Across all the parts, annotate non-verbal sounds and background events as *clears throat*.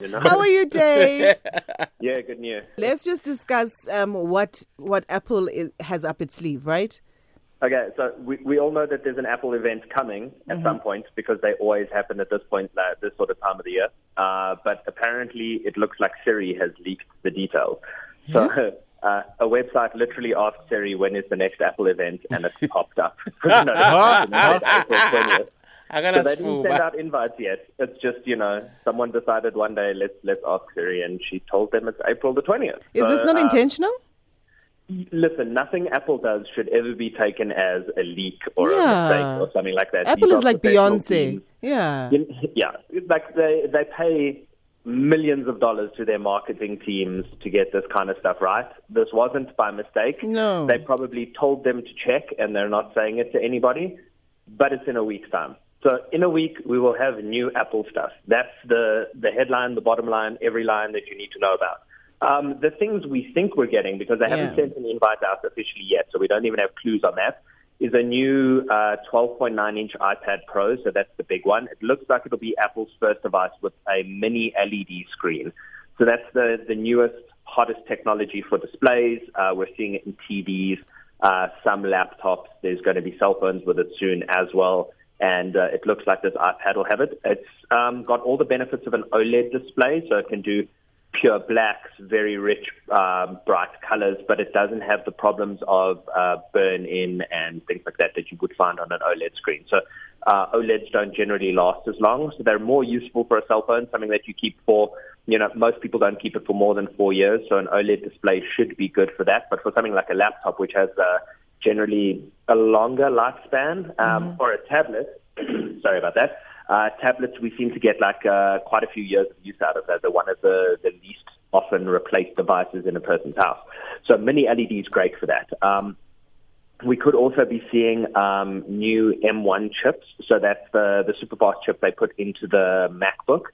You know? How are you, Dave? *laughs* yeah, good news. Let's just discuss um, what what Apple is, has up its sleeve, right? Okay, so we, we all know that there's an Apple event coming at Mm-hmm. some point because they always happen at this point, uh, this sort of time of the year. Uh, but apparently, it looks like Siri has leaked the details. So *laughs* uh, a website literally asked Siri when is the next Apple event, and it *laughs* popped up. Notification April 20th. So they didn't send out invites yet. It's just you know someone decided one day let's let's ask Siri, and she told them it's April the twentieth. Is this not um, intentional? Listen, nothing Apple does should ever be taken as a leak or Yeah. a mistake or something like that. Apple These is like Beyonce. teams. Yeah. Yeah, like they they pay millions of dollars to their marketing teams to get this kind of stuff right. This wasn't by mistake. No. They probably told them to check and they're not saying it to anybody, but it's in a week's time. So in a week we will have new Apple stuff. That's the the headline, the bottom line, every line that you need to know about. Um, the things we think we're getting, because they haven't sent an invite out officially yet, so we don't even have clues on that, is a new uh, 12.9 inch iPad Pro. So that's the big one. It looks like it'll be Apple's first device with a mini LED screen. So that's the, the newest, hottest technology for displays. Uh, we're seeing it in TVs, uh, some laptops. There's going to be cell phones with it soon as well. And uh, it looks like this iPad will have it. It's um, got all the benefits of an OLED display, so it can do pure blacks, very rich, um, bright colors, but it doesn't have the problems of uh, burn in and things like that that you would find on an OLED screen. So uh, OLEDs don't generally last as long, so they're more useful for a cell phone, something that you keep for, you know, most people don't keep it for more than four years, so an OLED display should be good for that. But for something like a laptop, which has uh, generally a longer lifespan, um, or a tablet, *clears throat* sorry about that, uh, tablets, we seem to get like uh, quite a few years of use out of that. They're one of the, the least often replaced devices in a person's house. So mini LED is great for that. Um, we could also be seeing um, new M1 chips. So that's the, the super fast chip they put into the MacBook,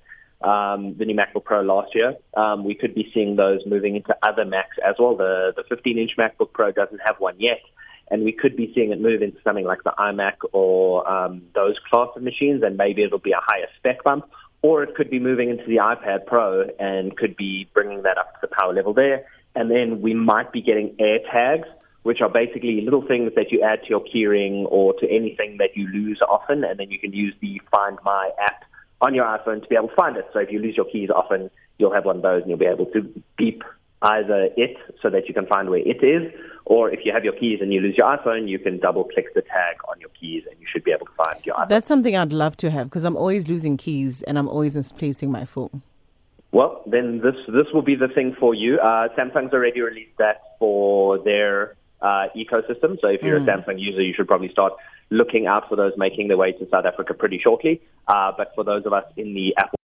um, the new MacBook Pro last year. Um, we could be seeing those moving into other Macs as well. The, the 15 inch MacBook Pro doesn't have one yet and we could be seeing it move into something like the iMac or um, those class of machines, and maybe it'll be a higher spec bump, or it could be moving into the iPad Pro and could be bringing that up to the power level there, and then we might be getting air tags, which are basically little things that you add to your keyring or to anything that you lose often, and then you can use the Find My app on your iPhone to be able to find it. So if you lose your keys often, you'll have one of those, and you'll be able to beep either it so that you can find where it is, or if you have your keys and you lose your iPhone, you can double click the tag on your keys and you should be able to find your iPhone. That's something I'd love to have because I'm always losing keys and I'm always misplacing my phone. Well, then this this will be the thing for you. Uh, Samsung's already released that for their uh, ecosystem. So if you're a Samsung user, you should probably start looking out for those making their way to South Africa pretty shortly. Uh, but for those of us in the Apple